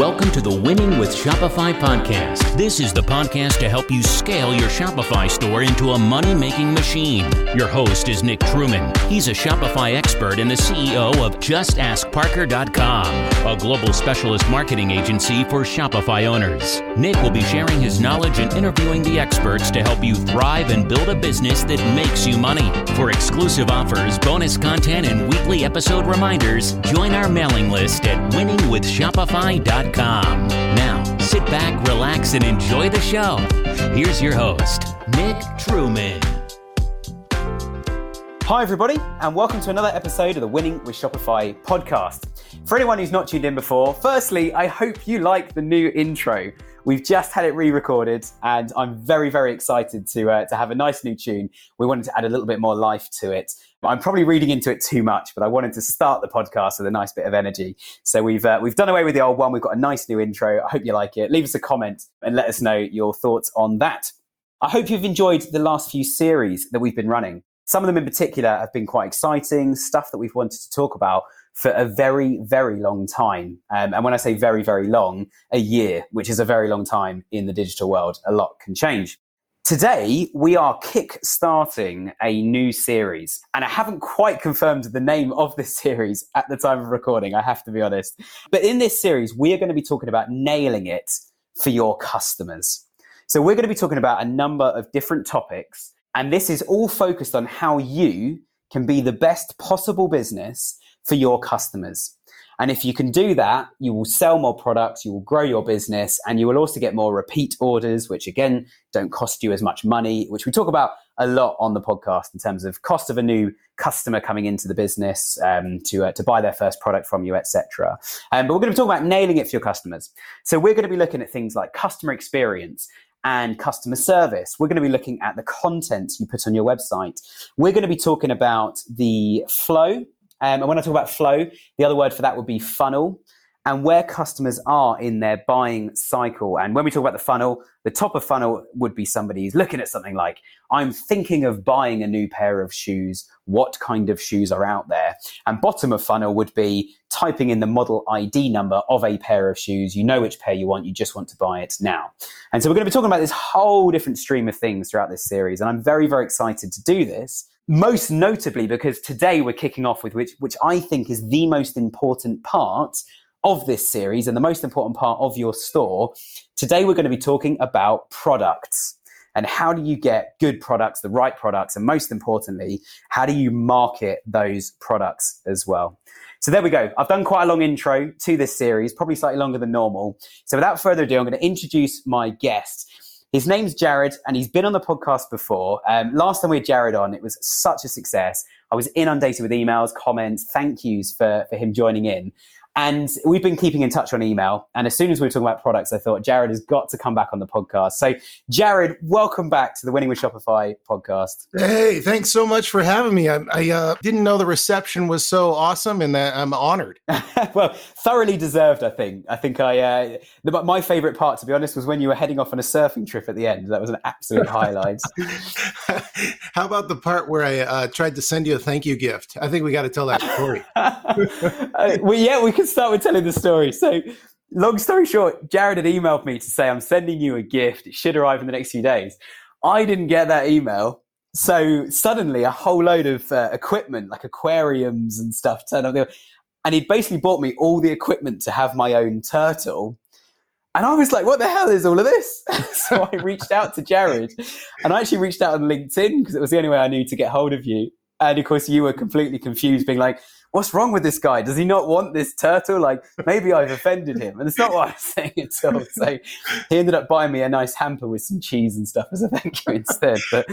Welcome to the Winning with Shopify podcast. This is the podcast to help you scale your Shopify store into a money making machine. Your host is Nick Truman. He's a Shopify expert and the CEO of JustAskParker.com, a global specialist marketing agency for Shopify owners. Nick will be sharing his knowledge and interviewing the experts to help you thrive and build a business that makes you money. For exclusive offers, bonus content, and weekly episode reminders, join our mailing list at winningwithshopify.com. Now, sit back, relax, and enjoy the show. Here's your host, Nick Truman. Hi, everybody, and welcome to another episode of the Winning with Shopify podcast. For anyone who's not tuned in before, firstly, I hope you like the new intro. We've just had it re-recorded, and I'm very, very excited to uh, to have a nice new tune. We wanted to add a little bit more life to it. I'm probably reading into it too much, but I wanted to start the podcast with a nice bit of energy. So we've uh, we've done away with the old one. We've got a nice new intro. I hope you like it. Leave us a comment and let us know your thoughts on that. I hope you've enjoyed the last few series that we've been running. Some of them in particular have been quite exciting, stuff that we've wanted to talk about for a very, very long time. Um, and when I say very, very long, a year, which is a very long time in the digital world, a lot can change. Today, we are kick-starting a new series, and I haven't quite confirmed the name of this series at the time of recording, I have to be honest. But in this series, we are going to be talking about nailing it for your customers. So we're going to be talking about a number of different topics, and this is all focused on how you can be the best possible business for your customers. And if you can do that, you will sell more products, you will grow your business, and you will also get more repeat orders, which again don't cost you as much money, which we talk about a lot on the podcast in terms of cost of a new customer coming into the business um, to uh, to buy their first product from you, etc. Um, but we're going to talking about nailing it for your customers. So we're going to be looking at things like customer experience and customer service. We're going to be looking at the content you put on your website. We're going to be talking about the flow um, and when I talk about flow, the other word for that would be funnel and where customers are in their buying cycle. And when we talk about the funnel, the top of funnel would be somebody who's looking at something like, I'm thinking of buying a new pair of shoes. What kind of shoes are out there? And bottom of funnel would be typing in the model ID number of a pair of shoes. You know which pair you want. You just want to buy it now. And so we're going to be talking about this whole different stream of things throughout this series. And I'm very, very excited to do this most notably because today we're kicking off with which, which I think is the most important part of this series and the most important part of your store. Today we're going to be talking about products and how do you get good products, the right products, and most importantly, how do you market those products as well? So there we go. I've done quite a long intro to this series, probably slightly longer than normal. So without further ado, I'm going to introduce my guest. His name's Jared, and he's been on the podcast before. Um, last time we had Jared on, it was such a success. I was inundated with emails, comments, thank yous for, for him joining in. And we've been keeping in touch on email. And as soon as we were talking about products, I thought Jared has got to come back on the podcast. So, Jared, welcome back to the Winning with Shopify podcast. Hey, thanks so much for having me. I, I uh, didn't know the reception was so awesome, and that I'm honored. well, thoroughly deserved, I think. I think I uh, the, my favorite part, to be honest, was when you were heading off on a surfing trip at the end. That was an absolute highlight. How about the part where I uh, tried to send you a thank you gift? I think we got to tell that story. Uh, well, yeah, we can start with telling the story. So, long story short, Jared had emailed me to say, I'm sending you a gift. It should arrive in the next few days. I didn't get that email. So suddenly a whole load of uh, equipment, like aquariums and stuff, turned up. And he basically bought me all the equipment to have my own turtle. And I was like, what the hell is all of this? so I reached out to Jared and I actually reached out on LinkedIn because it was the only way I knew to get hold of you. And of course, you were completely confused, being like, what's wrong with this guy? Does he not want this turtle? Like, maybe I've offended him. And it's not what I was saying at all. So he ended up buying me a nice hamper with some cheese and stuff as a thank you instead. But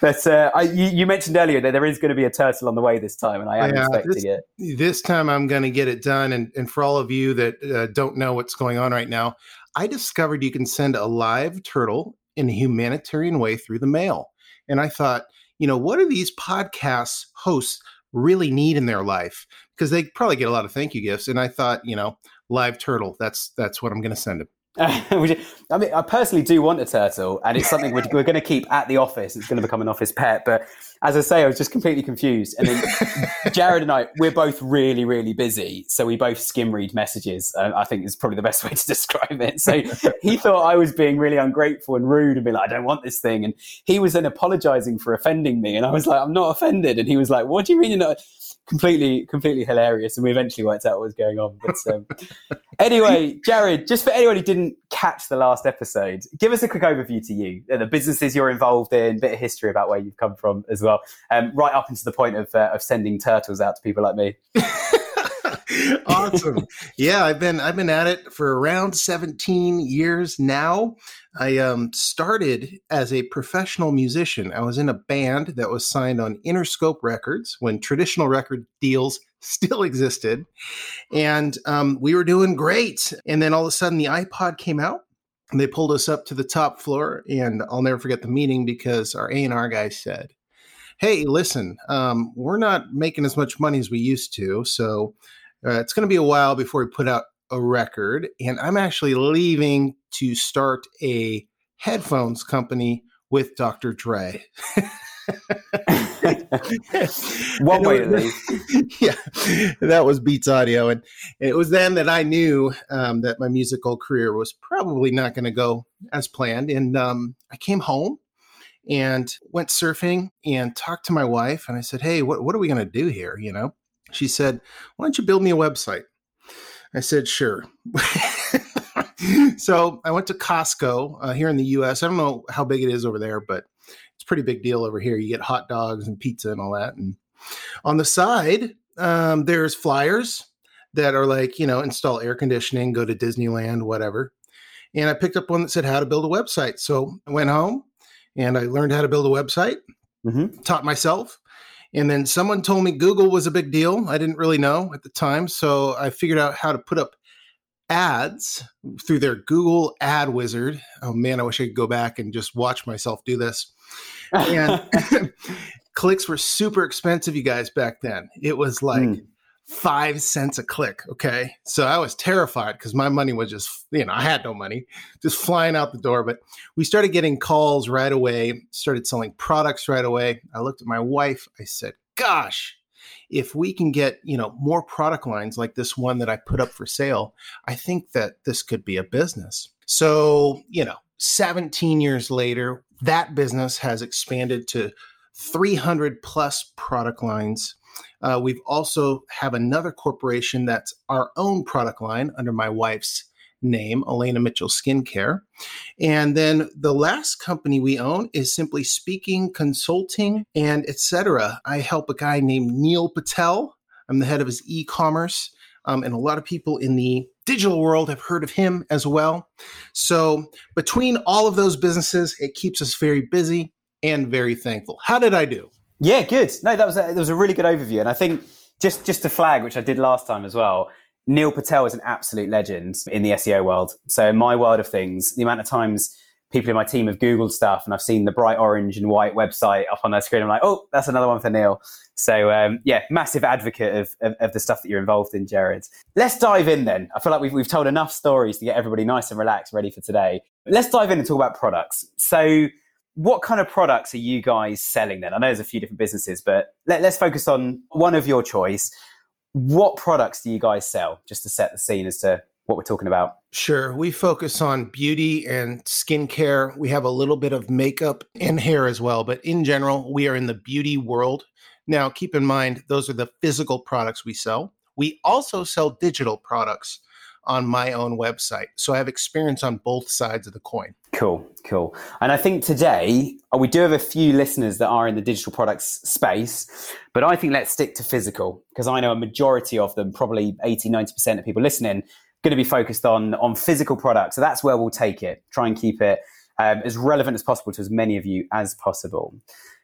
but uh, I, you, you, mentioned earlier that there is going to be a turtle on the way this time, and I am yeah, expecting this, it. This time I'm going to get it done. And, and for all of you that uh, don't know what's going on right now, I discovered you can send a live turtle in a humanitarian way through the mail. And I thought, you know, what are these podcast hosts really need in their life? Because they probably get a lot of thank you gifts. And I thought, you know, live turtle, that's that's what I'm going to send them. I mean, I personally do want a turtle, and it's something we're, we're going to keep at the office. It's going to become an office pet. But as I say, I was just completely confused. And then Jared and I, we're both really, really busy. So we both skim read messages. Uh, I think is probably the best way to describe it. So he thought I was being really ungrateful and rude and be like, I don't want this thing. And he was then apologizing for offending me. And I was like, I'm not offended. And he was like, What do you mean you're not? completely completely hilarious and we eventually worked out what was going on but um, anyway jared just for anyone who didn't catch the last episode give us a quick overview to you the businesses you're involved in a bit of history about where you've come from as well um, right up into the point of, uh, of sending turtles out to people like me awesome. Yeah, I've been I've been at it for around 17 years now. I um, started as a professional musician. I was in a band that was signed on Interscope Records when traditional record deals still existed, and um, we were doing great. And then all of a sudden, the iPod came out. And they pulled us up to the top floor, and I'll never forget the meeting because our A and R guy said, "Hey, listen, um, we're not making as much money as we used to, so uh, it's going to be a while before we put out a record, and I'm actually leaving to start a headphones company with Dr. Dre. One way to leave. Yeah, that was Beats Audio, and it was then that I knew um, that my musical career was probably not going to go as planned. And um, I came home and went surfing and talked to my wife, and I said, "Hey, what what are we going to do here?" You know, she said, Why don't you build me a website? I said, Sure. so I went to Costco uh, here in the US. I don't know how big it is over there, but it's pretty big deal over here. You get hot dogs and pizza and all that. And on the side, um, there's flyers that are like, you know, install air conditioning, go to Disneyland, whatever. And I picked up one that said how to build a website. So I went home and I learned how to build a website, mm-hmm. taught myself, and then someone told me Google was a big deal. I didn't really know at the time. So I figured out how to put up ads through their Google ad wizard. Oh man, I wish I could go back and just watch myself do this. And clicks were super expensive, you guys, back then. It was like, mm five cents a click. Okay. So I was terrified because my money was just, you know, I had no money, just flying out the door. But we started getting calls right away, started selling products right away. I looked at my wife. I said, gosh, if we can get, you know, more product lines like this one that I put up for sale, I think that this could be a business. So, you know, 17 years later, that business has expanded to 300 plus product lines uh, we've also have another corporation that's our own product line under my wife's name, Elena Mitchell Skincare. And then the last company we own is Simply Speaking Consulting and etc. I help a guy named Neil Patel. I'm the head of his e-commerce. Um, and a lot of people in the digital world have heard of him as well. So between all of those businesses, it keeps us very busy and very thankful. How did I do? Yeah, good. No, that was a, that was a really good overview, and I think just just to flag, which I did last time as well. Neil Patel is an absolute legend in the SEO world. So in my world of things, the amount of times people in my team have Googled stuff and I've seen the bright orange and white website up on their screen, I'm like, oh, that's another one for Neil. So um, yeah, massive advocate of, of, of, the stuff that you're involved in, Jared. Let's dive in then. I feel like we've, we've told enough stories to get everybody nice and relaxed, ready for today. Let's dive in and talk about products. So what kind of products are you guys selling then? I know there's a few different businesses, but let, us focus on one of your choice. What products do you guys sell, just to set the scene as to what we're talking about? Sure. We focus on beauty and skincare. We have a little bit of makeup and hair as well, but in general, we are in the beauty world. Now, keep in mind, those are the physical products we sell. We also sell digital products on my own website. So I have experience on both sides of the coin. Cool, cool. And I think today uh, we do have a few listeners that are in the digital products space, but I think let's stick to physical because I know a majority of them, probably 80, 90% of people listening, going to be focused on, on physical products. So that's where we'll take it, try and keep it um, as relevant as possible to as many of you as possible.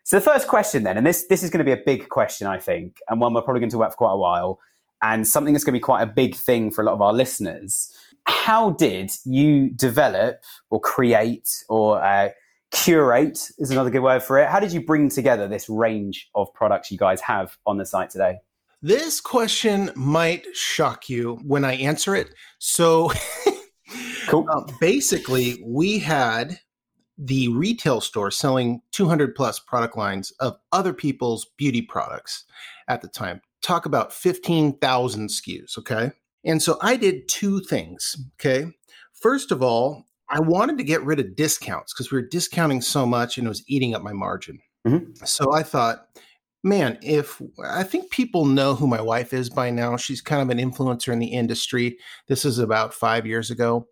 So the first question then, and this, this is going to be a big question, I think, and one we're probably going to about for quite a while and something that's going to be quite a big thing for a lot of our listeners. How did you develop or create or uh, curate is another good word for it. How did you bring together this range of products you guys have on the site today? This question might shock you when I answer it. So Cool. Um, basically, we had the retail store selling 200 plus product lines of other people's beauty products at the time. Talk about 15,000 SKUs, okay? And so I did two things, okay? First of all, I wanted to get rid of discounts because we were discounting so much and it was eating up my margin. Mhm. So I thought, man, if I think people know who my wife is by now, she's kind of an influencer in the industry. This is about five years ago.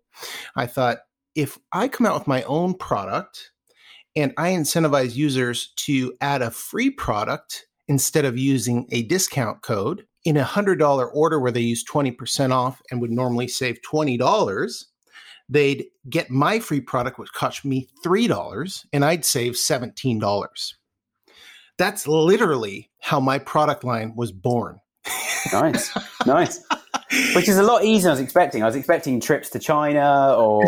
I thought, if I come out with my own product and I incentivize users to add a free product instead of using a discount code in a $100 order where they use 20% off and would normally save $20, they'd get my free product, which cost me $3, and I'd save $17. That's literally how my product line was born. Nice, nice. Which is a lot easier than I was expecting. I was expecting trips to China or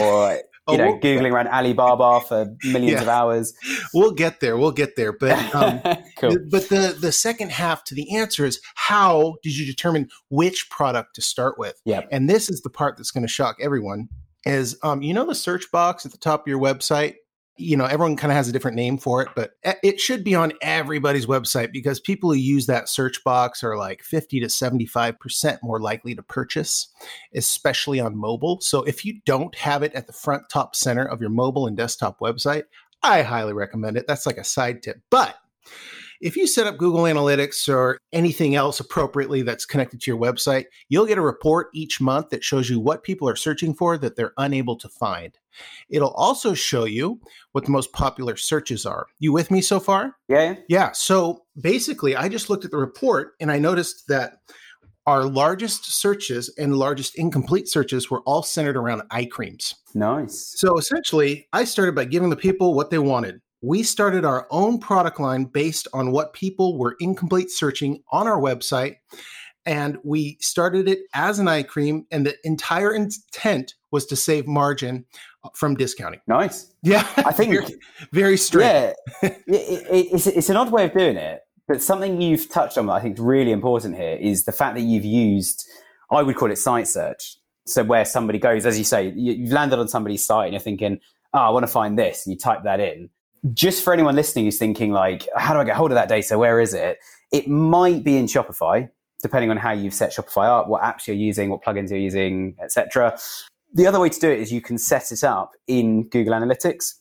Oh, you know we'll- googling around Alibaba for millions Yeah. of hours. We'll get there. We'll get there. But um, cool. But the the second half to the answer is how did you determine which product to start with? Yeah. And this is the part that's going to shock everyone. Is um, you know the search box at the top of your website? You know, everyone kind of has a different name for it, but it should be on everybody's website because people who use that search box are like 50 to 75% more likely to purchase, especially on mobile. So if you don't have it at the front top center of your mobile and desktop website, I highly recommend it. That's like a side tip. But if you set up Google Analytics or anything else appropriately that's connected to your website, you'll get a report each month that shows you what people are searching for that they're unable to find. It'll also show you what the most popular searches are. You with me so far? Yeah, yeah. So basically, I just looked at the report and I noticed that our largest searches and largest incomplete searches were all centered around eye creams. Nice. So essentially, I started by giving the people what they wanted. We started our own product line based on what people were incomplete searching on our website. And we started it as an eye cream, and the entire intent was to save margin uh, from discounting. Nice. Yeah, I think very, very straight. Yeah, it, it, it's, it's an odd way of doing it, but something you've touched on that I think is really important here is the fact that you've used, I would call it site search. So where somebody goes, as you say, you, you've landed on somebody's site and you're thinking, oh, I want to find this, and you type that in. Just for anyone listening who's thinking like, how do I get hold of that data? Where is it? It might be in Shopify, depending on how you've set Shopify up, what apps you're using, what plugins you're using, etc. The other way to do it is you can set it up in Google Analytics,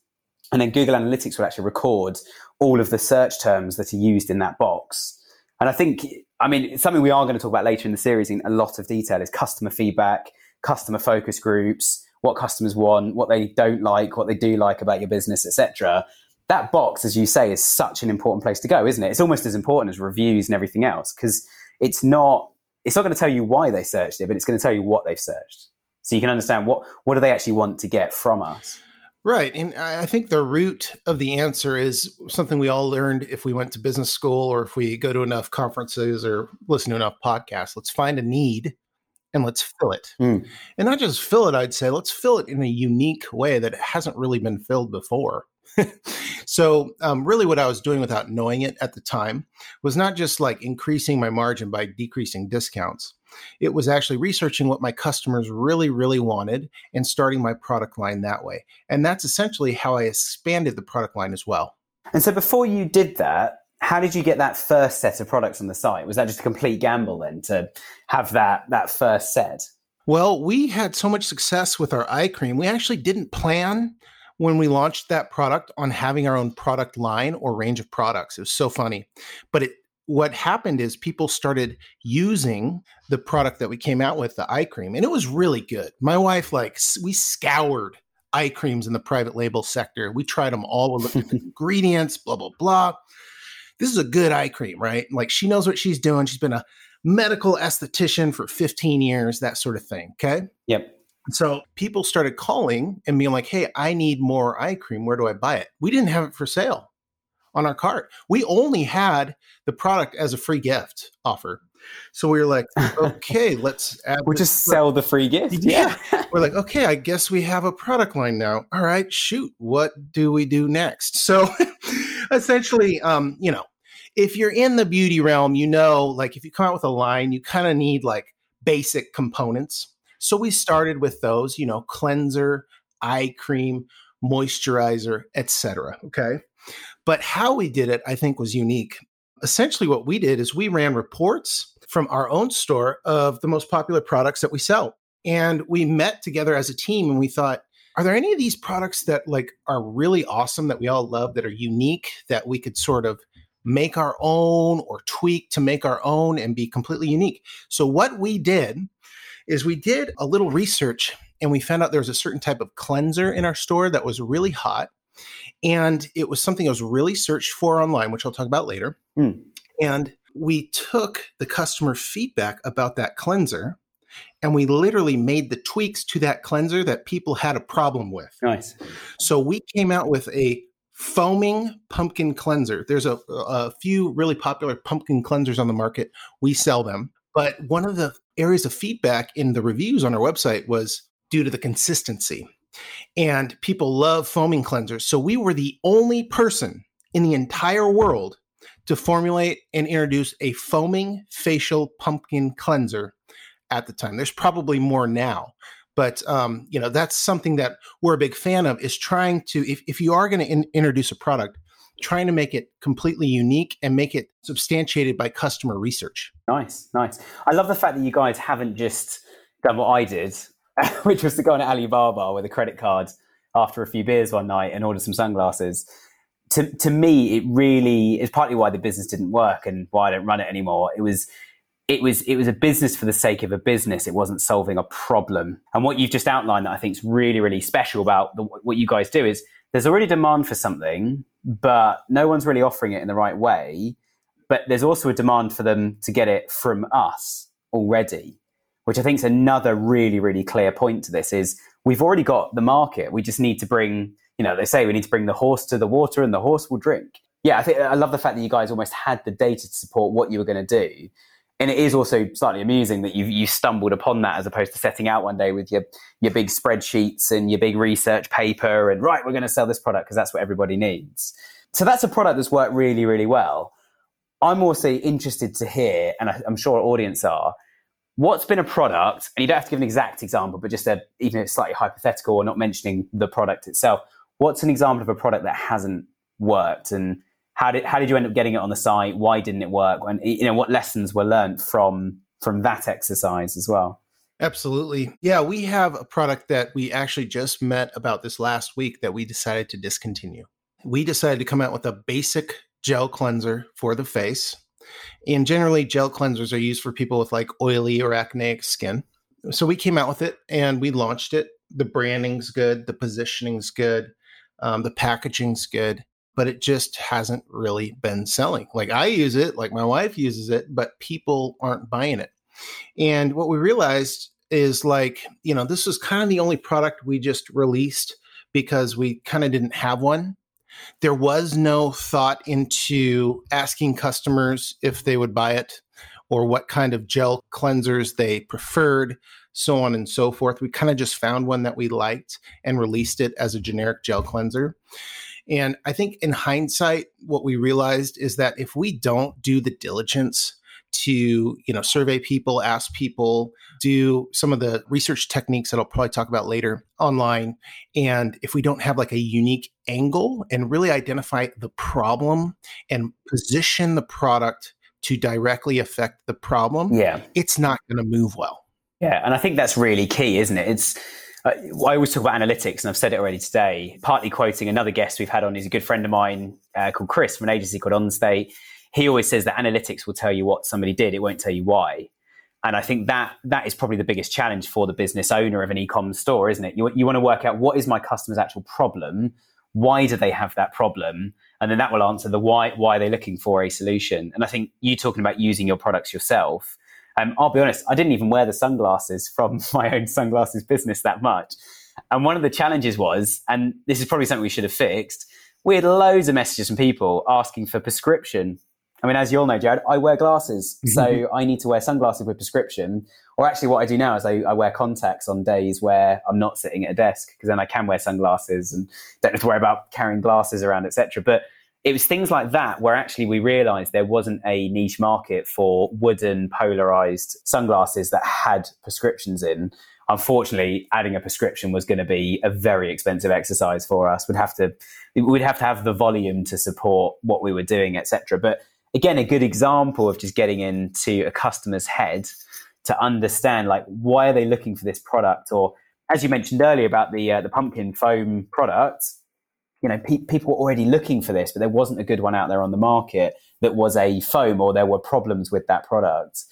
and then Google Analytics will actually record all of the search terms that are used in that box. And I think, I mean, something we are going to talk about later in the series in a lot of detail is customer feedback, customer focus groups, what customers want, what they don't like, what they do like about your business, etc. That box, as you say, is such an important place to go, isn't it? It's almost as important as reviews and everything else because it's not it's not going to tell you why they searched it, but it's going to tell you what they've searched. So you can understand what what do they actually want to get from us. Right. And I I think the root of the answer is something we all learned if we went to business school or if we go to enough conferences or listen to enough podcasts. Let's find a need and let's fill it. Mm. And not just fill it, I'd say, let's fill it in a unique way that hasn't really been filled before. so, um, really, what I was doing without knowing it at the time was not just like increasing my margin by decreasing discounts. It was actually researching what my customers really, really wanted and starting my product line that way. And that's essentially how I expanded the product line as well. And so before you did that, how did you get that first set of products on the site? Was that just a complete gamble then to have that that first set? Well, we had so much success with our eye cream. We actually didn't plan when we launched that product on having our own product line or range of products. It was so funny. But it what happened is people started using the product that we came out with, the eye cream, and it was really good. My wife, like, we scoured eye creams in the private label sector. We tried them all. We looked at the ingredients, blah, blah, blah. This is a good eye cream, right? Like, she knows what she's doing. She's been a medical esthetician for 15 years, that sort of thing. Okay. Yep. So people started calling and being like, hey, I need more eye cream. Where do I buy it? We didn't have it for sale on our cart. We only had the product as a free gift offer. So we were like, okay, let's add. We'll this- just sell the free gift. Yeah. We're like, okay, I guess we have a product line now. All right, shoot, what do we do next? So essentially, um, you know, if you're in the beauty realm, you know, like if you come out with a line, you kind of need like basic components. So we started with those, you know, cleanser, eye cream, moisturizer, etc. Okay. But how we did it, I think, was unique. Essentially, what we did is we ran reports from our own store of the most popular products that we sell. And we met together as a team and we thought, are there any of these products that like are really awesome that we all love that are unique that we could sort of make our own or tweak to make our own and be completely unique? So what we did is we did a little research and we found out there was a certain type of cleanser in our store that was really hot and it was something that was really searched for online, which I'll talk about later. Mm. And we took the customer feedback about that cleanser and we literally made the tweaks to that cleanser that people had a problem with. Nice. So we came out with a foaming pumpkin cleanser. There's a, a few really popular pumpkin cleansers on the market. We sell them. But one of the areas of feedback in the reviews on our website was due to the consistency. And people love foaming cleansers. So we were the only person in the entire world to formulate and introduce a foaming facial pumpkin cleanser at the time. There's probably more now, but um, you know that's something that we're a big fan of. Is trying to if if you are going to in- introduce a product, trying to make it completely unique and make it substantiated by customer research. Nice, nice. I love the fact that you guys haven't just done what I did, which was to go on Alibaba with a credit card after a few beers one night and order some sunglasses. To, to me, it really is partly why the business didn't work and why I don't run it anymore. It was it was it was a business for the sake of a business. It wasn't solving a problem. And what you've just outlined that I think is really really special about the, what you guys do is there's already demand for something, but no one's really offering it in the right way. But there's also a demand for them to get it from us already, which I think is another really really clear point to this. Is we've already got the market. We just need to bring you know they say we need to bring the horse to the water and the horse will drink. Yeah, I think I love the fact that you guys almost had the data to support what you were going to do and it is also slightly amusing that you you stumbled upon that as opposed to setting out one day with your your big spreadsheets and your big research paper and right we're going to sell this product because that's what everybody needs. So that's a product that's worked really really well. I'm also interested to hear, and I, am sure our audience are, what's been a product, and you don't have to give an exact example, but just a, even if it's slightly hypothetical or not mentioning the product itself, what's an example of a product that hasn't worked and how did how did you end up getting it on the site? Why didn't it work? And you know what lessons were learned from from that exercise as well? Absolutely. Yeah, we have a product that we actually just met about this last week that we decided to discontinue. We decided to come out with a basic gel cleanser for the face. And generally, gel cleansers are used for people with like oily or acneic skin. So we came out with it and we launched it. The branding's good, the positioning's good, um, the packaging's good but it just hasn't really been selling. Like I use it, like my wife uses it, but people aren't buying it. And what we realized is like, you know, this was kind of the only product we just released because we kind of didn't have one. There was no thought into asking customers if they would buy it or what kind of gel cleansers they preferred, so on and so forth. We kind of just found one that we liked and released it as a generic gel cleanser. And I think in hindsight, what we realized is that if we don't do the diligence to, you know, survey people, ask people, do some of the research techniques that I'll probably talk about later online, and if we don't have like a unique angle and really identify the problem and position the product to directly affect the problem, yeah, it's not going to move well. Yeah, and I think that's really key, isn't it? It's uh, I always talk about analytics, and I've said it already today. Partly quoting another guest we've had on, he's a good friend of mine uh, called Chris from an agency called OnState. He always says that analytics will tell you what somebody did; it won't tell you why. And I think that that is probably the biggest challenge for the business owner of an e-com store, isn't it? You, you want to work out what is my customer's actual problem, why do they have that problem, and then that will answer the why. Why are they looking for a solution? And I think you talking about using your products yourself um, I'll be honest, I didn't even wear the sunglasses from my own sunglasses business that much. And one of the challenges was, and this is probably something we should have fixed, we had loads of messages from people asking for prescription. I mean, as you all know, Jared, I wear glasses. So I need to wear sunglasses with prescription. Or actually, what I do now is I, I wear contacts on days where I'm not sitting at a desk because then I can wear sunglasses and don't have to worry about carrying glasses around, etc. But it was things like that where actually we realized there wasn't a niche market for wooden polarized sunglasses that had prescriptions in. unfortunately, adding a prescription was going to be a very expensive exercise for us. We'd have to we'd have to have the volume to support what we were doing, etc. But again, a good example of just getting into a customer's head to understand like why are they looking for this product, or as you mentioned earlier about the uh, the pumpkin foam product. You know, pe- people were already looking for this, but there wasn't a good one out there on the market that was a foam, or there were problems with that product.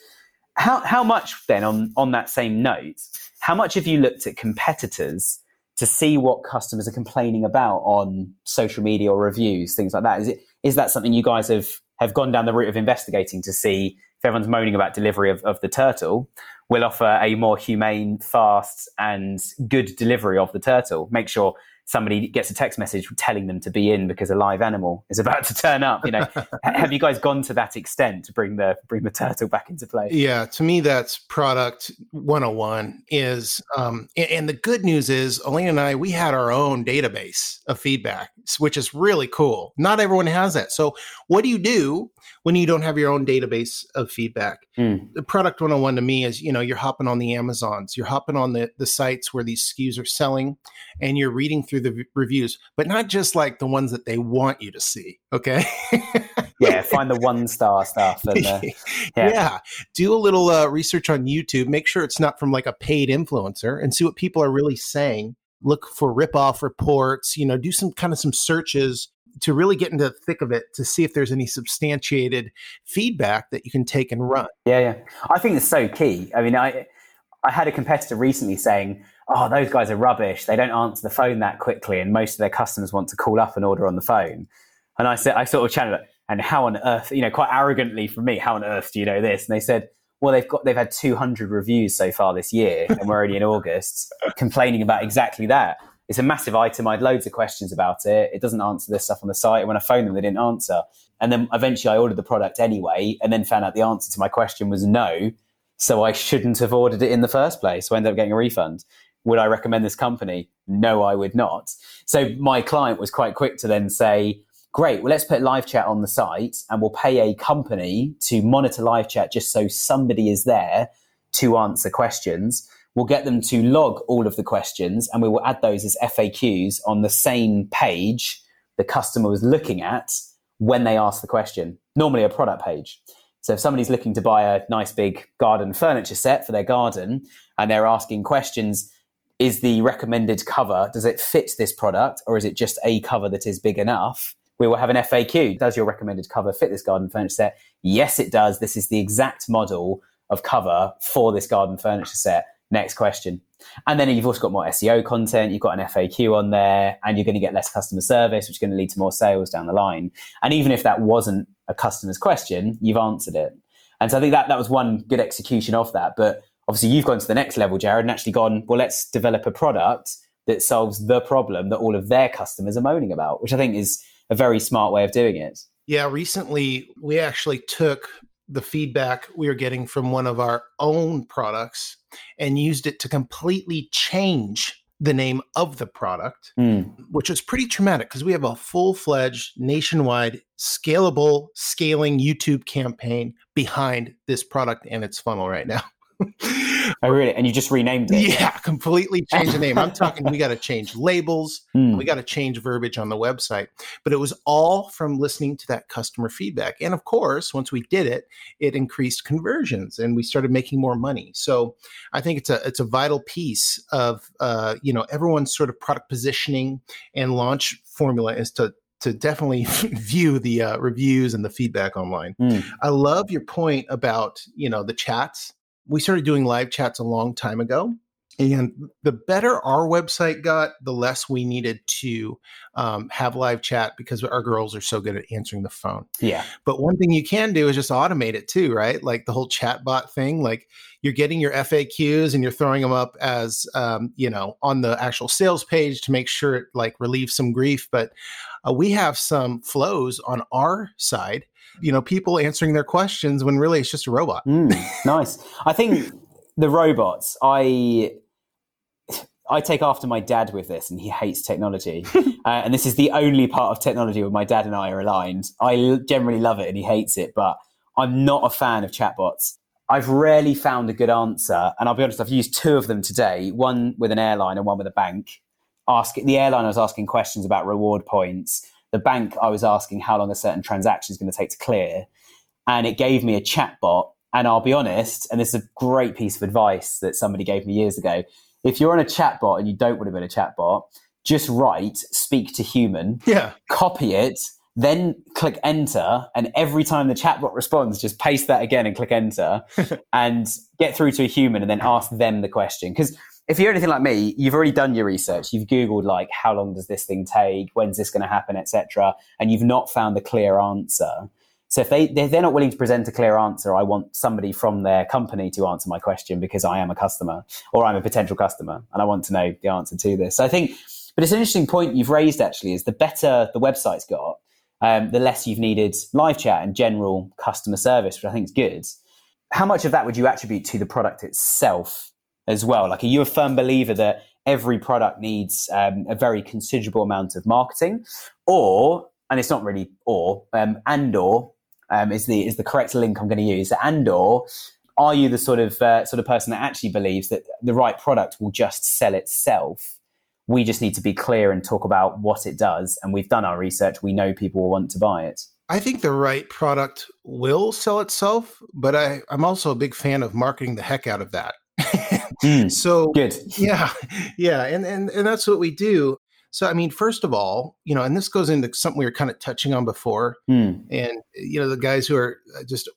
How how much then on on that same note? How much have you looked at competitors to see what customers are complaining about on social media or reviews, things like that? Is it is that something you guys have have gone down the route of investigating to see if everyone's moaning about delivery of, of the turtle, we'll offer a more humane, fast, and good delivery of the turtle. Make sure somebody gets a text message telling them to be in because a live animal is about to turn up. You know, have you guys gone to that extent to bring the bring the turtle back into play? Yeah, to me, that's product 101. Is um, and, and the good news is, Elena and I, we had our own database of feedback, which is really cool. Not everyone has that. So, what do you do when you don't have your own database of feedback. Mm. The product 101 to me is, you know, you're hopping on the Amazons, you're hopping on the, the sites where these SKUs are selling and you're reading through the v- reviews, but not just like the ones that they want you to see. Okay. yeah. Find the one star stuff. And, uh, yeah. yeah. Do a little uh, research on YouTube. Make sure it's not from like a paid influencer and see what people are really saying look for rip off reports you know do some kind of some searches to really get into the thick of it to see if there's any substantiated feedback that you can take and run. Yeah, yeah. I think it's so key. I mean, I I had a competitor recently saying, "Oh, those guys are rubbish. They don't answer the phone that quickly, and most of their customers want to call up and order on the phone." And I said, I sort of challenged, and how on earth, you know, quite arrogantly from me, how on earth do you know this? And they said, well, they've got they've had 200 reviews so far this year, and we're already in August, complaining about exactly that it's a massive item. I had loads of questions about it. It doesn't answer this stuff on the site. When I phoned them, they didn't answer. And then eventually I ordered the product anyway, and then found out the answer to my question was no. So I shouldn't have ordered it in the first place. So I ended up getting a refund. Would I recommend this company? No, I would not. So my client was quite quick to then say, great, well, let's put live chat on the site and we'll pay a company to monitor live chat just so somebody is there to answer questions. We'll get them to log all of the questions and we will add those as FAQs on the same page the customer was looking at when they asked the question, normally a product page. So if somebody's looking to buy a nice big garden furniture set for their garden and they're asking questions, is the recommended cover, does it fit this product or is it just a cover that is big enough? We will have an FAQ. Does your recommended cover fit this garden furniture set? Yes, it does. This is the exact model of cover for this garden furniture set next question. And then you've also got more SEO content, you've got an FAQ on there, and you're going to get less customer service, which is going to lead to more sales down the line. And even if that wasn't a customer's question, you've answered it. And so I think that, that was one good execution of that. But obviously, you've gone to the next level, Jared, and actually gone, well, let's develop a product that solves the problem that all of their customers are moaning about, which I think is a very smart way of doing it. Yeah, recently we actually took the feedback we were getting from one of our own products and used it to completely change the name of the product, mm. which was pretty traumatic because we have a full fledged nationwide scalable scaling YouTube campaign behind this product and its funnel right now. oh, really? And you just renamed it? Yeah, completely changed the name. I'm talking, we got to change labels, mm. we got to change verbiage on the website. But it was all from listening to that customer feedback. And of course, once we did it, it increased conversions and we started making more money. So I think it's a it's a vital piece of uh, you know everyone's sort of product positioning and launch formula is to to definitely view the uh, reviews and the feedback online. Mm. I love your point about you know the chats we started doing live chats a long time ago. And the better our website got, the less we needed to um, have live chat because our girls are so good at answering the phone. Yeah. But one thing you can do is just automate it too, right? Like the whole chat bot thing. Like you're getting your FAQs and you're throwing them up as, um, you know, on the actual sales page to make sure it like relieves some grief. But uh, we have some flows on our side you know people answering their questions when really it's just a robot. Mm, nice. I think the robots. I I take after my dad with this, and he hates technology. uh, and this is the only part of technology where my dad and I are aligned. I generally love it, and he hates it, but I'm not a fan of chatbots. I've rarely found a good answer. And I'll be honest, I've used two of them today one with an airline and one with a bank. Ask the airline, I was asking questions about reward points. The bank, I was asking how long a certain transaction is going to take to clear. And it gave me a chatbot. And I'll be honest, and this is a great piece of advice that somebody gave me years ago. If you're on a chatbot and you don't want to be in a chatbot, just write speak to human, Yeah. copy it, then click enter. And every time the chatbot responds, just paste that again and click enter and get through to a human and then ask them the question. Because if you're anything like me, you've already done your research. You've Googled like how long does this thing take, when's this going to happen, etc. And you've not found a clear answer. So if they if they're not willing to present a clear answer, I want somebody from their company to answer my question because I am a customer or I'm a potential customer and I want to know the answer to this. So I think, but it's an interesting point you've raised actually is the better the website's got, um, the less you've needed live chat and general customer service, which I think is good. How much of that would you attribute to the product itself as well? Like, are you a firm believer that every product needs um, a very considerable amount of marketing, or and it's not really or um, and or um, is the is the correct link I'm going to use and or are you the sort of uh, sort of person that actually believes that the right product will just sell itself? We just need to be clear and talk about what it does, and we've done our research. We know people will want to buy it. I think the right product will sell itself, but I, I'm also a big fan of marketing the heck out of that. Mm, so good. yeah, yeah, and, and and that's what we do. So I mean, first of all, you know, and this goes into something we were kind of touching on before, Mm, and you know, the guys who are uh, just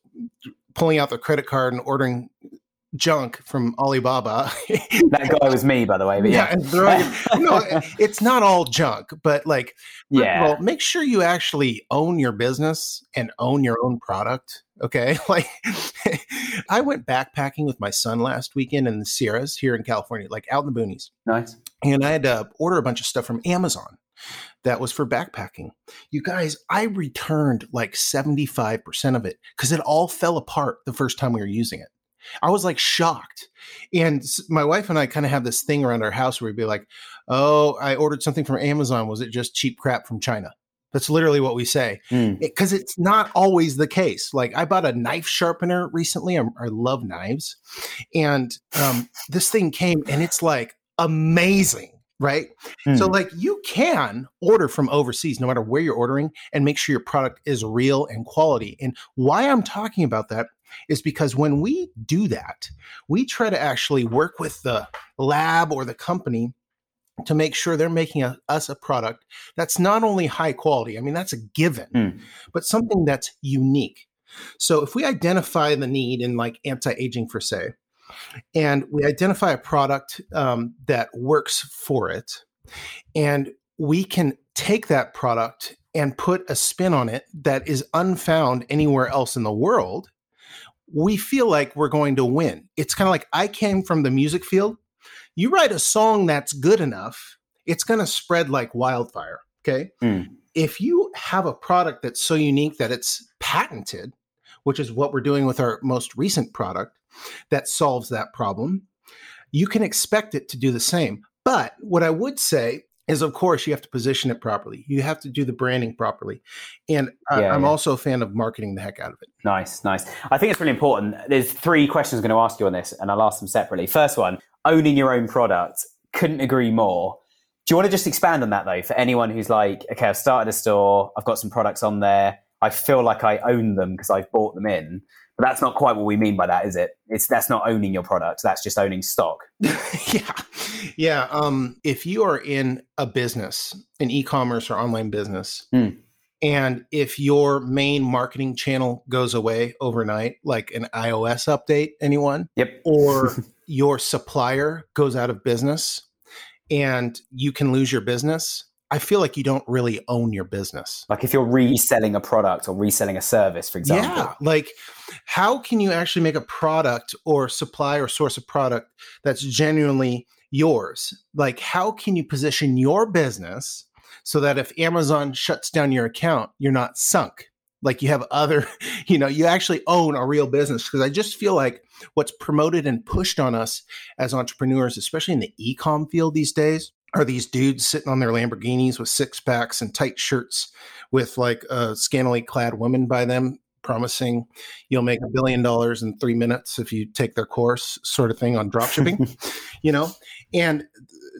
pulling out their credit card and ordering junk from Alibaba. that guy was me, by the way. But yeah, it- no, it's not all junk, but like, yeah. all, make sure you actually own your business and own your own product. Okay. Like, I went backpacking with my son last weekend in the Sierras here in California, like out in the boonies. nice. And I had to order a bunch of stuff from Amazon that was for backpacking. You guys, I returned like 75% of it because it all fell apart the first time we were using it. I was like shocked. And my wife and I kind of have this thing around our house where we'd be like, oh, I ordered something from Amazon. Was it just cheap crap from China? That's literally what we say Mm, because it's not always the case. Like I bought a knife sharpener recently. I, I love knives, and um, this thing came and it's like amazing, right? So mm. like you can order from overseas, no matter where you're ordering, and make sure your product is real and quality. And why I'm talking about that is because when we do that, we try to actually work with the lab or the company to make sure they're making a, us a product that's not only high quality, I mean, that's a given, Mm. but something that's unique. So if we identify the need in like anti aging for say, and we identify a product um, that works for it, and we can take that product and put a spin on it that is unfound anywhere else in the world, we feel like we're going to win. It's kind of like I came from the music field. You write a song that's good enough, it's going to spread like wildfire. Okay. Mm. If you have a product that's so unique that it's patented, which is what we're doing with our most recent product that solves that problem, you can expect it to do the same. But what I would say is, of course, you have to position it properly. You have to do the branding properly. And I, Yeah, I'm yeah. also a fan of marketing the heck out of it. Nice, nice. I think it's really important. There's three questions I'm going to ask you on this, and I'll ask them separately. First one, owning your own product. Couldn't agree more. Do you want to just expand on that though, for anyone who's like, okay, I've started a store, I've got some products on there, I feel like I own them because I've bought them in. But that's not quite what we mean by that, is it? It's that's not owning your product. That's just owning stock. yeah. Yeah. Um, if you are in a business, an e commerce or online business, Hmm. and if your main marketing channel goes away overnight, like an iOS update, anyone, Yep. or your supplier goes out of business and you can lose your business, I feel like you don't really own your business. Like if you're reselling a product or reselling a service, for example. Yeah, like how can you actually make a product or supply or source a product that's genuinely yours? Like how can you position your business so that if Amazon shuts down your account, you're not sunk? Like you have other, you know, you actually own a real business because I just feel like what's promoted and pushed on us as entrepreneurs, especially in the e-com field these days, are these dudes sitting on their Lamborghinis with six packs and tight shirts with like a scantily clad woman by them promising you'll make a billion dollars in three minutes if you take their course, sort of thing on dropshipping, you know. And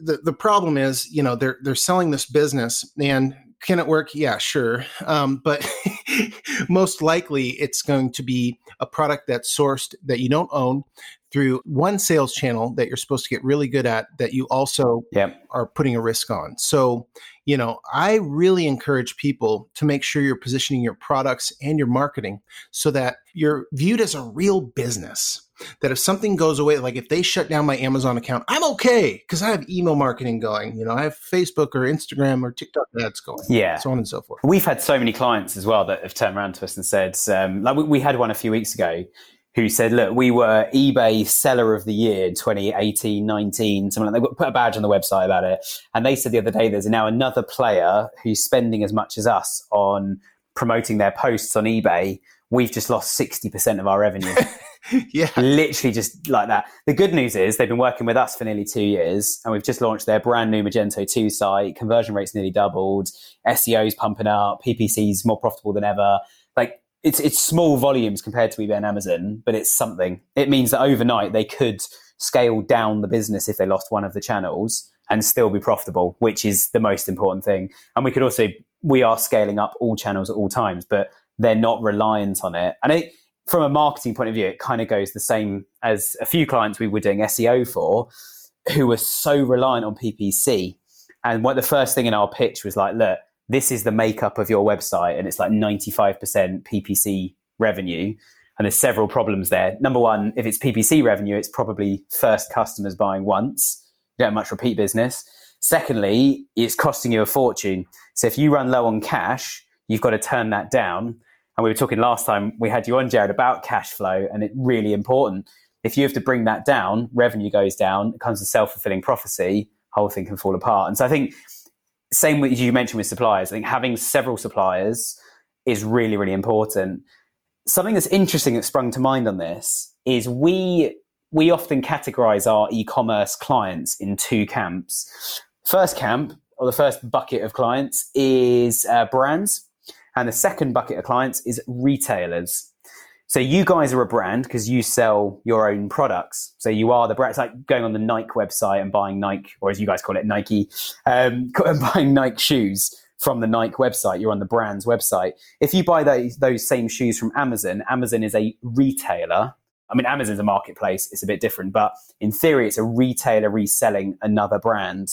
the the problem is, you know, they're they're selling this business, and can it work? Yeah, sure. Um, but most likely, it's going to be a product that's sourced that you don't own through one sales channel that you're supposed to get really good at that you also Yep. are putting a risk on. So, you know, I really encourage people to make sure you're positioning your products and your marketing so that you're viewed as a real business. That if something goes away, like if they shut down my Amazon account, I'm okay because I have email marketing going. You know, I have Facebook or Instagram or TikTok ads going. Yeah. So on and so forth. We've had so many clients as well that have turned around to us and said, um, like we, we had one a few weeks ago who said, look, we were eBay seller of the year in 2018, 19, something like that. They put a badge on the website about it. And they said the other day, there's now another player who's spending as much as us on promoting their posts on eBay. We've just lost 60% of our revenue. yeah. literally just like that. The good news is they've been working with us for nearly two years, and we've just launched their brand new Magento 2 site. Conversion rates nearly doubled. SEO's pumping up. PPC's more profitable than ever. Like it's it's small volumes compared to eBay and Amazon, but it's something. It means that overnight they could scale down the business if they lost one of the channels and still be profitable, which is the most important thing. And we could also we are scaling up all channels at all times, but they're not reliant on it. And I think from a marketing point of view, it kind of goes the same as a few clients we were doing SEO for who were so reliant on PPC. And what the first thing in our pitch was like, look, this is the makeup of your website, and it's like 95% PPC revenue. And there's several problems there. Number one, if it's PPC revenue, it's probably first customers buying once. You don't have much repeat business. Secondly, it's costing you a fortune. So if you run low on cash, you've got to turn that down. And we were talking last time we had you on, Jared, about cash flow, and it's really important. If you have to bring that down, revenue goes down, it comes to self fulfilling prophecy, whole thing can fall apart. And so I think, same with you mentioned with suppliers, I think having several suppliers is really, really important. Something that's interesting that sprung to mind on this is we we often categorize our e-commerce clients in two camps. First camp, or the first bucket of clients, is uh, brands, and the second bucket of clients is retailers. So you guys are a brand because you sell your own products. So you are the brand. It's like going on the Nike website and buying Nike, or as you guys call it, Nike, um, and buying Nike shoes from the Nike website. You're on the brand's website. If you buy those those same shoes from Amazon, Amazon is a retailer. I mean, Amazon's a marketplace. It's a bit different, but in theory, it's a retailer reselling another brand.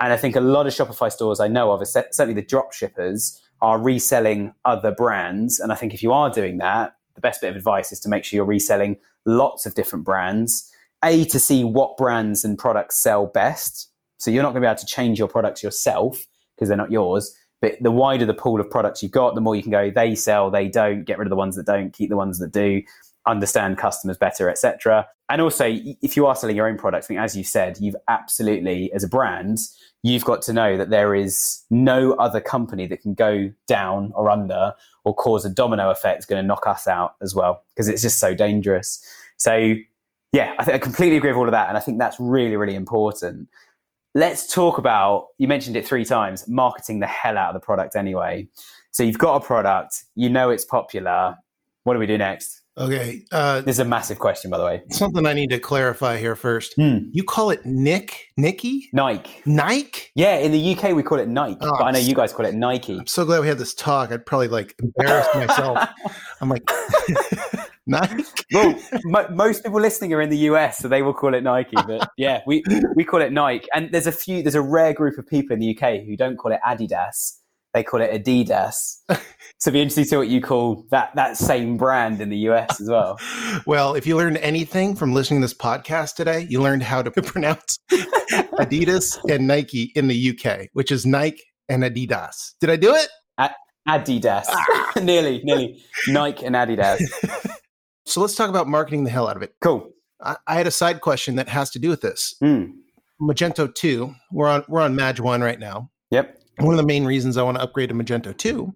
And I think a lot of Shopify stores I know of, certainly the drop shippers, are reselling other brands. And I think if you are doing that, the best bit of advice is to make sure you're reselling lots of different brands. A, to see what brands and products sell best. So you're not going to be able to change your products yourself because they're not yours. But the wider the pool of products you've got, the more you can go, they sell, they don't, get rid of the ones that don't, keep the ones that do, understand customers better, etc. And also, if you are selling your own products, I think, as you said, you've absolutely, as a brand, you've got to know that there is no other company that can go down or under or cause a domino effect is going to knock us out as well because it's just so dangerous. So, yeah, I I completely agree with all of that, and I think that's really, really important. Let's talk about. You mentioned it three times. Marketing the hell out of the product anyway. So you've got a product, you know it's popular. What do we do next? Okay. Uh, this is a massive question, by the way. Something I need to clarify here first. Hmm. You call it Nick, Nicky, Nike. Nike? Yeah, in the UK we call it Nike, Oh, but I know you guys call it Nike. I'm so glad we had this talk. I'd probably like embarrass myself. I'm like, Nike. well, mo- most people listening are in the US, so they will call it Nike. But yeah, we we call it Nike. And there's a few, there's a rare group of people in the UK who don't call it Adidas; they call it Adidas. so it'd be interesting to see what you call that that same brand in the US as well. Well, if you learned anything from listening to this podcast today, you learned how to pronounce Adidas and Nike in the UK, which is Nike and Adidas. Did I do it? Adidas, nearly, nearly Nike and Adidas. So let's talk about marketing the hell out of it. Cool. I, I had a side question that has to do with this. Mm. Magento 2, we're on we're on Mag 1 right now. Yep. One of the main reasons I want to upgrade to Magento 2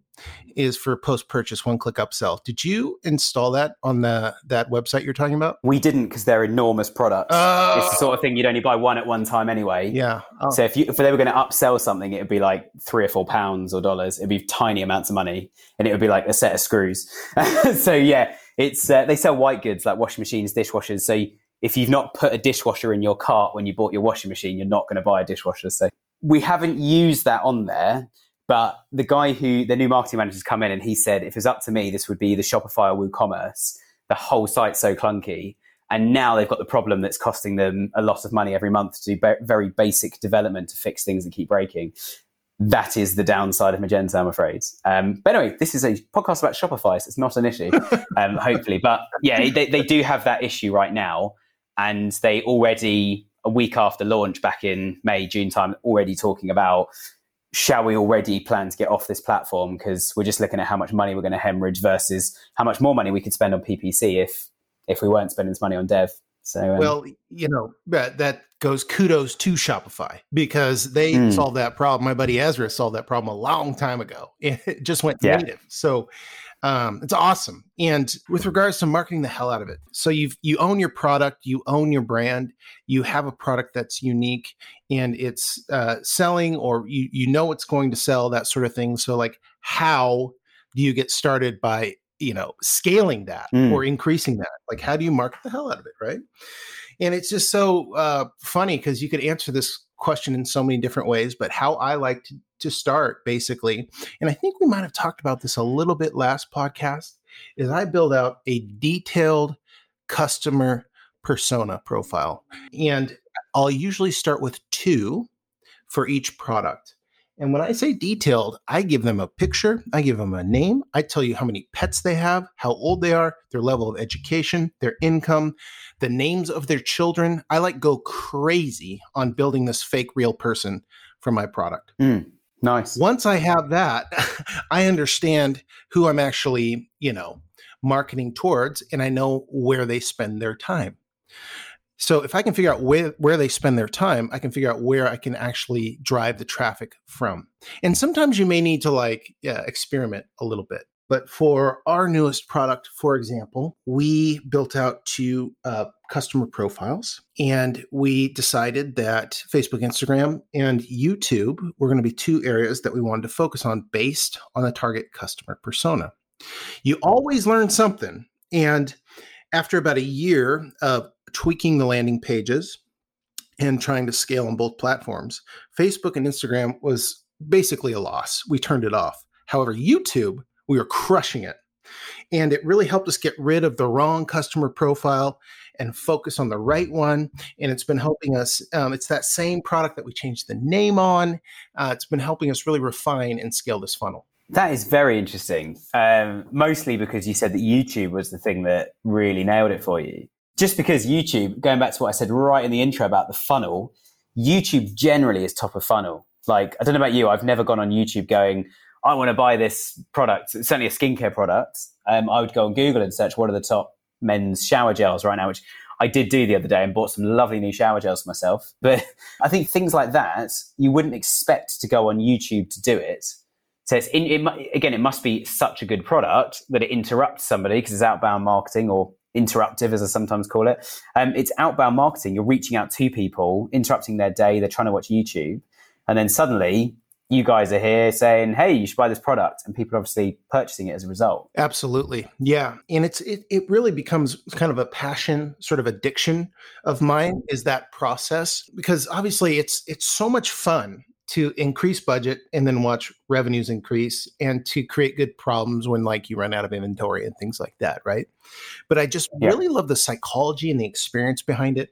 is for post purchase one click upsell. Did you install that on the that website you're talking about? We didn't because they're enormous products. Oh. It's the sort of thing you'd only buy one at one time anyway. Yeah. Oh. So if you if they were going to upsell something, it would be like three or four pounds or dollars. It'd be tiny amounts of money, and it would be like a set of screws. so yeah, it's uh, they sell white goods like washing machines, dishwashers. So if you've not put a dishwasher in your cart when you bought your washing machine, you're not going to buy a dishwasher. So we haven't used that on there. But the guy who the new marketing manager's come in and he said, if it was up to me, this would be the Shopify or WooCommerce. The whole site's so clunky. And now they've got the problem that's costing them a lot of money every month to do very basic development to fix things that keep breaking. That is the downside of Magento, I'm afraid. Um, but anyway, this is a podcast about Shopify, so it's not an issue, um, hopefully. But yeah, they, they do have that issue right now. And they already, a week after launch back in May, June time, already talking about shall we already plan to get off this platform because we're just looking at how much money we're going to hemorrhage versus how much more money we could spend on PPC if if we weren't spending this money on dev. So um, well, you know that that goes kudos to Shopify because they mm. solved that problem. My buddy Ezra solved that problem a long time ago. It just went yeah. native. So um, it's awesome. And with regards to marketing the hell out of it, so you you own your product, you own your brand, you have a product that's unique, and it's uh, selling, or you you know it's going to sell, that sort of thing. So like, how do you get started by you know scaling that mm. or increasing that? Like, how do you market the hell out of it, right? And it's just so uh, funny because you could answer this question in so many different ways, but how I like to, to start basically, and I think we might have talked about this a little bit last podcast, is I build out a detailed customer persona profile. And I'll usually start with two for each product. And when I say detailed, I give them a picture, I give them a name, I tell you how many pets they have, how old they are, their level of education, their income, the names of their children. I like go crazy on building this fake real person for my product. Mm, nice. Once I have that, I understand who I'm actually, you know, marketing towards and I know where they spend their time. So if I can figure out where, where they spend their time, I can figure out where I can actually drive the traffic from. And sometimes you may need to like yeah, experiment a little bit. But for our newest product, for example, we built out two uh, customer profiles and we decided that Facebook, Instagram, and YouTube were going to be two areas that we wanted to focus on based on the target customer persona. You always learn something. And after about a year of tweaking the landing pages and trying to scale on both platforms, Facebook and Instagram was basically a loss. We turned it off. However, YouTube, we were crushing it. And it really helped us get rid of the wrong customer profile and focus on the right one. And it's been helping us. Um, it's that same product that we changed the name on. Uh, it's been helping us really refine and scale this funnel. That is very interesting. Um, mostly because you said that YouTube was the thing that really nailed it for you just because YouTube, going back to what I said right in the intro about the funnel, YouTube generally is top of funnel. Like, I don't know about you, I've never gone on YouTube going, I want to buy this product, it's certainly a skincare product. Um, I would go on Google and search what are the top men's shower gels right now, which I did do the other day and bought some lovely new shower gels for myself. But I think things like that, you wouldn't expect to go on YouTube to do it. So it's in, it, again, it must be such a good product that it interrupts somebody because it's outbound marketing or interruptive, as I sometimes call it. Um, it's outbound marketing. You're reaching out to people, interrupting their day. They're trying to watch YouTube. And then suddenly you guys are here saying, "Hey, you should buy this product," and people are obviously purchasing it as a result. Absolutely, yeah, and it's it, it really becomes kind of a passion, sort of addiction of mine is that process because obviously it's it's so much fun to increase budget and then watch revenues increase and to create good problems when like you run out of inventory and things like that right? But i just yeah. really love the psychology and the experience behind it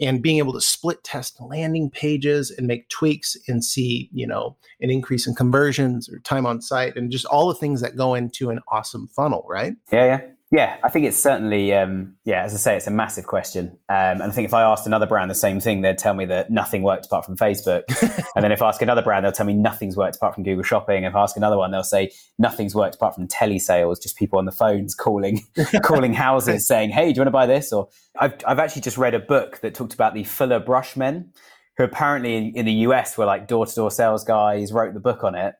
and being able to split test landing pages and make tweaks and see you know an increase in conversions or time on site and just all the things that go into an awesome funnel right? Yeah yeah yeah, I think it's certainly, um, yeah, as I say, it's a massive question. Um, and I think if I asked another brand the same thing, they'd tell me that nothing worked apart from Facebook. and then if I ask another brand, they'll tell me nothing's worked apart from Google Shopping. If I ask another one, they'll say nothing's worked apart from telesales, just people on the phones calling, calling houses saying, hey, do you want to buy this? Or I've, I've actually just read a book that talked about the Fuller Brush men, who apparently in, in the US were like door to door sales guys, wrote the book on it.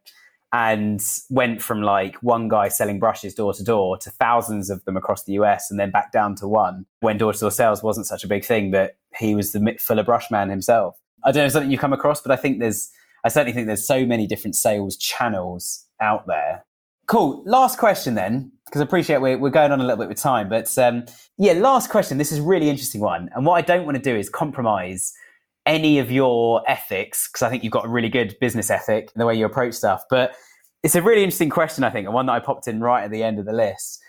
And went from like one guy selling brushes door to door to thousands of them across the US and then back down to one when door to door sales wasn't such a big thing, but he was the fuller brush man himself. I don't know if something you come across, but I think there's, I certainly think there's so many different sales channels out there. Cool. Last question then, because I appreciate we're, we're going on a little bit with time, but um, yeah, last question. This is really interesting one. And what I don't want to do is compromise any of your ethics, because I think you've got a really good business ethic in the way you approach stuff. But it's a really interesting question, I think, and one that I popped in right at the end of the list.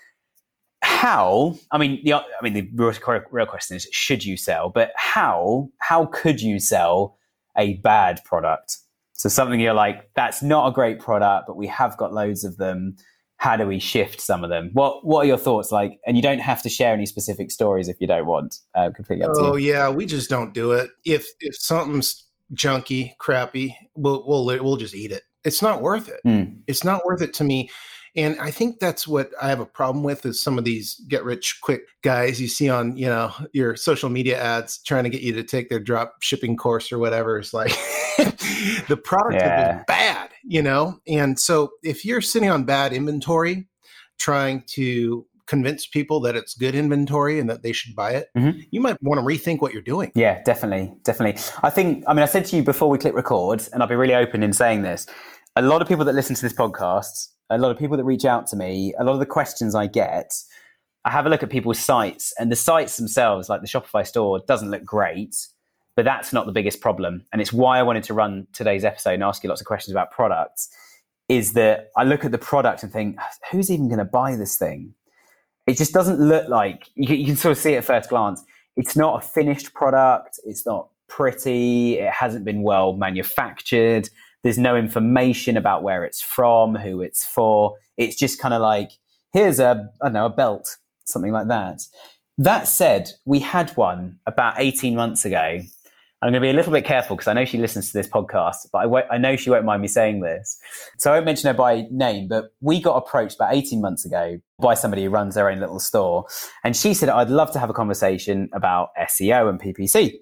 How? I mean, the, I mean, the real, real question is: should you sell? But how? How could you sell a bad product? So something you're like, that's not a great product, but we have got loads of them. How do we shift some of them? What What are your thoughts like? And you don't have to share any specific stories if you don't want. Uh, completely up oh, yeah, we just don't do it. If if something's junky, crappy, we'll we'll we'll just eat it it's not worth it. Mm. It's not worth it to me. And I think that's what I have a problem with is some of these get rich quick guys you see on, you know, your social media ads trying to get you to take their drop shipping course or whatever. It's like the product yeah. is bad, you know? And so if you're sitting on bad inventory, trying to convince people that it's good inventory and that they should buy it, mm-hmm. you might want to rethink what you're doing. Yeah, definitely. Definitely. I think, I mean, I said to you before we click record, and I'll be really open in saying this a lot of people that listen to this podcast, a lot of people that reach out to me, a lot of the questions I get, I have a look at people's sites, and the sites themselves, like the Shopify store, doesn't look great, but that's not the biggest problem. And it's why I wanted to run today's episode and ask you lots of questions about products. Is that I look at the product and think, who's even going to buy this thing? It just doesn't look like you can, you can sort of see at first glance. It's not a finished product. It's not pretty. It hasn't been well manufactured there's no information about where it's from, who it's for. It's just kind of like, here's a, I don't know, a belt, something like that. That said, we had one about 18 months ago. I'm going to be a little bit careful because I know she listens to this podcast, but I, I know she won't mind me saying this. So I won't mention her by name, but we got approached about 18 months ago by somebody who runs their own little store. And she said, I'd love to have a conversation about SEO and PPC.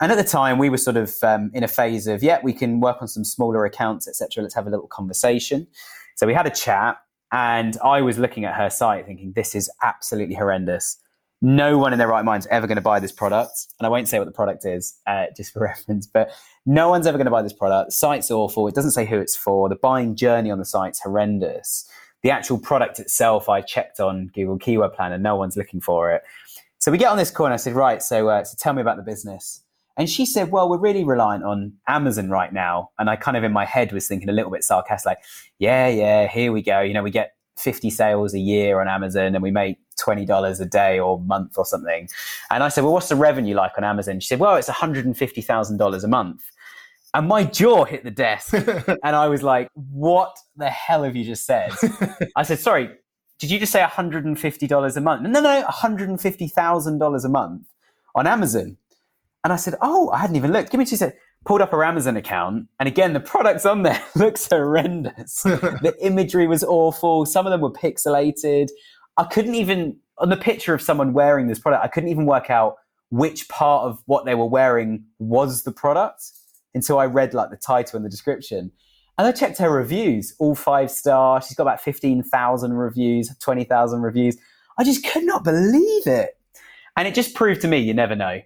And at the time, we were sort of um, in a phase of, yeah, we can work on some smaller accounts, etc. Let's have a little conversation. So we had a chat, and I was looking at her site thinking, this is absolutely horrendous. No one in their right mind is ever going to buy this product. And I won't say what the product is, uh, just for reference, but no one's ever going to buy this product. The site's awful. It doesn't say who it's for. The buying journey on the site's horrendous. The actual product itself, I checked on Google Keyword Planner. No one's looking for it. So we get on this call and I said, right, so, uh, so tell me about the business. And she said, Well, we're really reliant on Amazon right now. And I kind of in my head was thinking a little bit sarcastic, like, yeah, yeah, here we go. You know, we get 50 sales a year on Amazon and we make $20 a day or month or something. And I said, Well, what's the revenue like on Amazon? She said, Well, it's $150,000 a month. And my jaw hit the desk. and I was like, What the hell have you just said? I said, Sorry, did you just say $150 a month? No, no, $150,000 a month on Amazon. And I said, Oh, I hadn't even looked. Give me two seconds. Pulled up her Amazon account. And again, the products on there looks horrendous. the imagery was awful. Some of them were pixelated. I couldn't even, on the picture of someone wearing this product, I couldn't even work out which part of what they were wearing was the product until I read like the title and the description. And I checked her reviews, all five star. She's got about 15,000 reviews, 20,000 reviews. I just could not believe it. And it just proved to me you never know.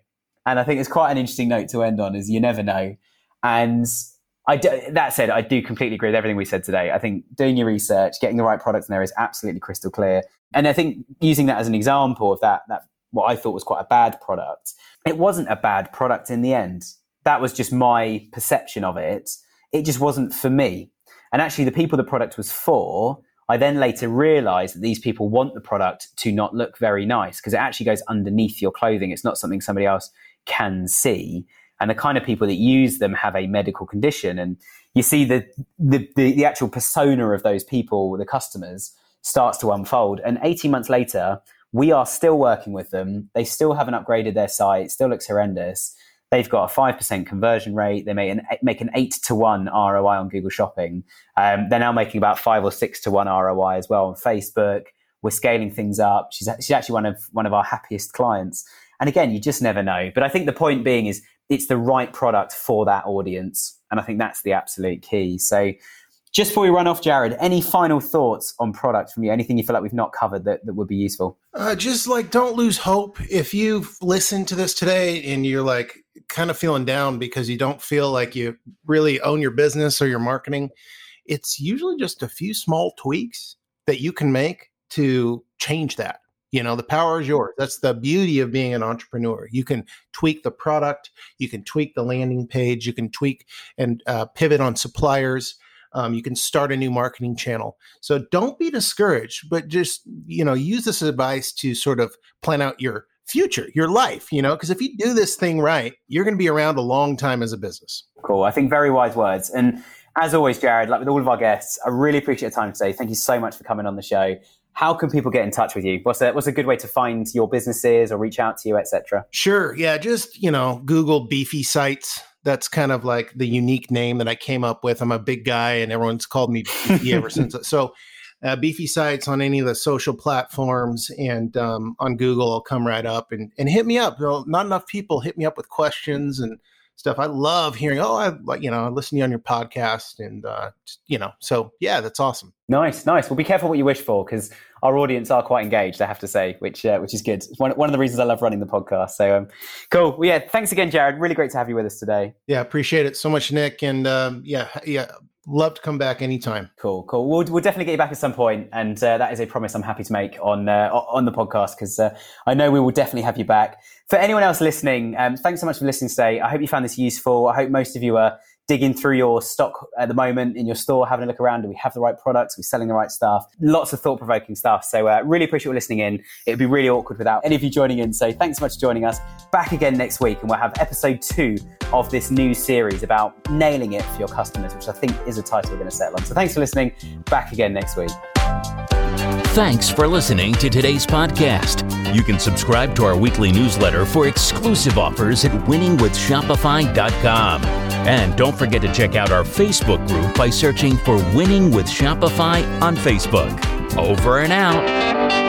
And I think it's quite an interesting note to end on is you never know. And I do, that said, I do completely agree with everything we said today. I think doing your research, getting the right products in there is absolutely crystal clear. And I think using that as an example of that, that what I thought was quite a bad product, it wasn't a bad product in the end. That was just my perception of it. It just wasn't for me. And actually, the people the product was for, I then later realized that these people want the product to not look very nice because it actually goes underneath your clothing. It's not something somebody else can see. And the kind of people that use them have a medical condition. And you see the, the, the, the actual persona of those people, the customers, starts to unfold. And 18 months later, we are still working with them. They still haven't upgraded their site, still looks horrendous. They've got a 5% conversion rate. They make an, make an 8 to 1 ROI on Google Shopping. Um, they're now making about 5 or 6 to 1 ROI as well on Facebook. We're scaling things up. She's, she's actually one of, one of our happiest clients. And again, you just never know. But I think the point being is it's the right product for that audience. And I think that's the absolute key. So Just before we run off, Jared, any final thoughts on product from you? Anything you feel like we've not covered that, that would be useful? Uh, just like don't lose hope. If you've listened to this today and you're like kind of feeling down because you don't feel like you really own your business or your marketing, it's usually just a few small tweaks that you can make to change that. You know, the power is yours. That's the beauty of being an entrepreneur. You can tweak the product, you can tweak the landing page, you can tweak and uh, pivot on suppliers um, you can start a new marketing channel. So don't be discouraged, but just you know use this advice to sort of plan out your future, your life. You know, because if you do this thing right, you're going to be around a long time as a business. Cool. I think very wise words. And as always, Jared, like with all of our guests, I really appreciate your time today. Thank you so much for coming on the show. How can people get in touch with you? What's a, what's a good way to find your businesses or reach out to you, etc.? Sure. Yeah. Just, you know, Google beefy sites that's kind of like the unique name that I came up with. I'm a big guy, and everyone's called me Beefy ever since. So, uh, Beefy sites on any of the social platforms and um, on Google I'll come right up and, and hit me up. not enough people hit me up with questions and stuff. I love hearing, oh, I like, you know, I listen to you on your podcast and, uh, you know, so yeah, that's awesome. Nice, nice. Well, be careful what you wish for because our audience are quite engaged, I have to say, which, uh, which is good. It's one, one of the reasons I love running the podcast. So, um, cool. Well, yeah, thanks again, Jared. Really great to have you with us today. Yeah, appreciate it so much, Nick. And um, yeah, yeah, love to come back anytime. Cool, cool. We'll, we'll definitely get you back at some point, and uh, that is a promise I'm happy to make on uh, on the podcast because uh, I know we will definitely have you back. For anyone else listening, um, thanks so much for listening today. I hope you found this useful. I hope most of you are digging through your stock at the moment in your store, having a look around. Do we have the right products? Are we selling the right stuff? Lots of thought provoking stuff. So, uh, really appreciate you listening in. It would be really awkward without any of you joining in. So, thanks so much for joining us. Back again next week, and we'll have episode two of this new series about nailing it for your customers, which I think is a title we're going to settle on. So, thanks for listening. Back again next week. Thanks for listening to today's podcast. You can subscribe to our weekly newsletter for exclusive offers at winningwithshopify.com. And don't forget to check out our Facebook group by searching for Winning with Shopify on Facebook. Over and out.